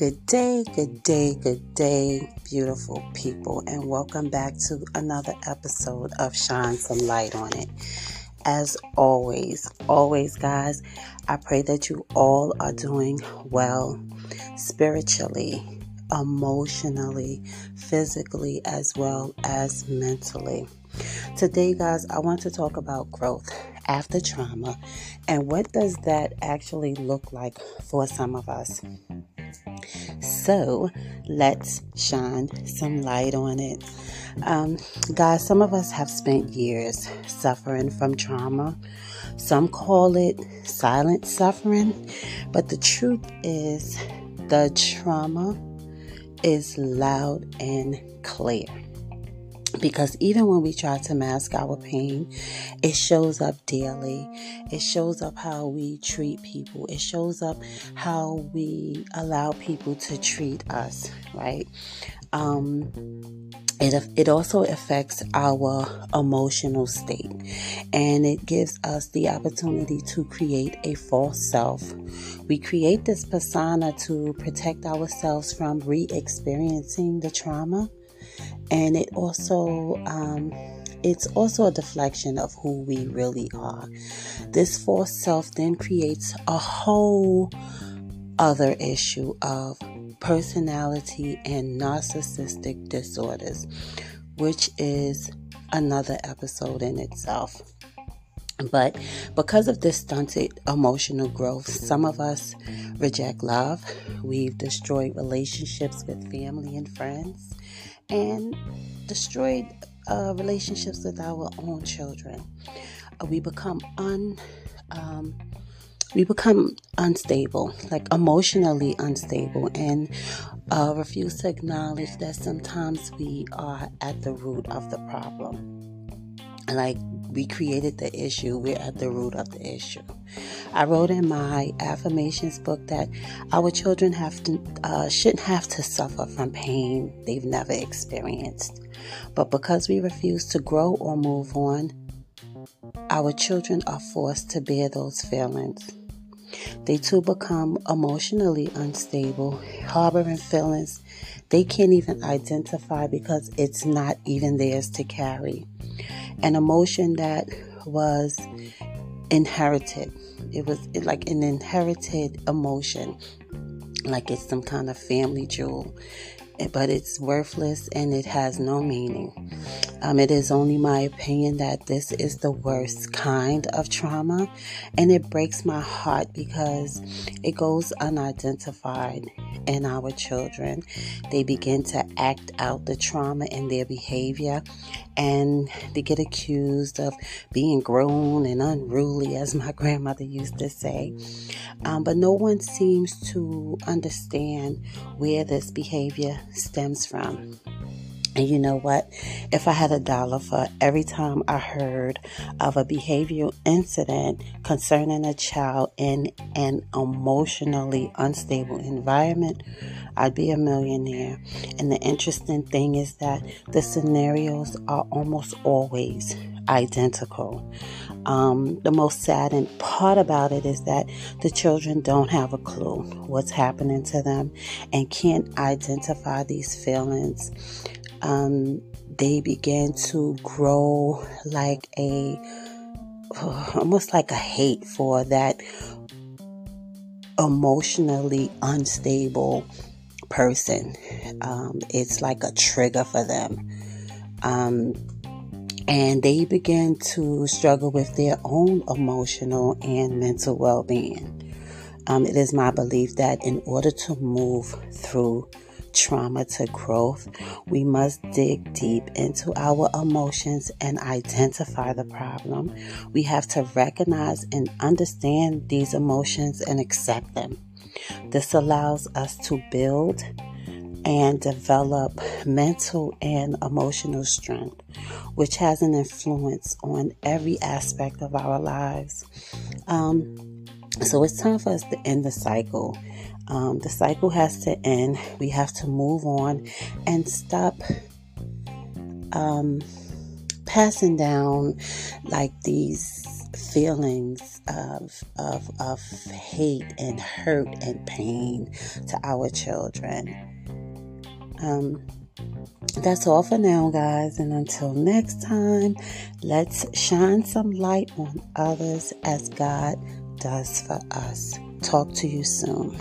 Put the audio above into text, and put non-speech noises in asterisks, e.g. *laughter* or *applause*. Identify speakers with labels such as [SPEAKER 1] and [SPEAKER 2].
[SPEAKER 1] Good day, good day, good day, beautiful people, and welcome back to another episode of Shine Some Light on It. As always, always, guys, I pray that you all are doing well spiritually, emotionally, physically, as well as mentally. Today, guys, I want to talk about growth after trauma and what does that actually look like for some of us. So let's shine some light on it. Um, guys, some of us have spent years suffering from trauma. Some call it silent suffering, but the truth is the trauma is loud and clear because even when we try to mask our pain, it shows up daily. It shows up how we treat people. It shows up how we allow people to treat us, right? Um, it, it also affects our emotional state and it gives us the opportunity to create a false self. We create this persona to protect ourselves from re experiencing the trauma and it also um, it's also a deflection of who we really are. This false self then creates a whole other issue of personality and narcissistic disorders, which is another episode in itself. But because of this stunted emotional growth, some of us reject love. We've destroyed relationships with family and friends and destroyed uh, relationships with our own children. Uh, we become un. Um, we become unstable, like emotionally unstable, and uh, refuse to acknowledge that sometimes we are at the root of the problem. Like we created the issue, we're at the root of the issue. I wrote in my affirmations book that our children have to uh, shouldn't have to suffer from pain they've never experienced, but because we refuse to grow or move on, our children are forced to bear those feelings. They too become emotionally unstable, harboring feelings they can't even identify because it's not even theirs to carry. An emotion that was inherited. It was like an inherited emotion, like it's some kind of family jewel eh, but it's worthless and it has no meaning. Um, it is only my opinion that this is the worst kind of trauma, and it breaks my heart because it goes unidentified in our children. They begin to act out the trauma in their behavior, and they get accused of being grown and unruly, as my *laughs* grandmother used to say. Um, but no one seems to understand where this behavior stems from. And you know what? If I had a dollar for every time I heard of a behavioral incident concerning a child in an emotionally unstable environment, I'd be a millionaire. And the interesting thing is that the scenarios are almost always identical. Um, the most saddening part about it is that the children don't have a clue what's happening to them and can't identify these feelings. Um, they begin to grow like a *sighs* almost like a hate for that emotionally unstable person. Um, it's like a trigger for them. Um, and they begin to struggle with their own emotional and mental well being. Um, it is my belief that in order to move through trauma to growth, we must dig deep into our emotions and identify the problem. We have to recognize and understand these emotions and accept them. This allows us to build and develop mental and emotional strength, which has an influence on every aspect of our lives. Um, so it's time for us to end the cycle. Um, the cycle has to end. We have to move on and stop um, passing down like these feelings of, of, of hate and hurt and pain to our children. Um, that's all for now, guys. And until next time, let's shine some light on others as God does for us. Talk to you soon.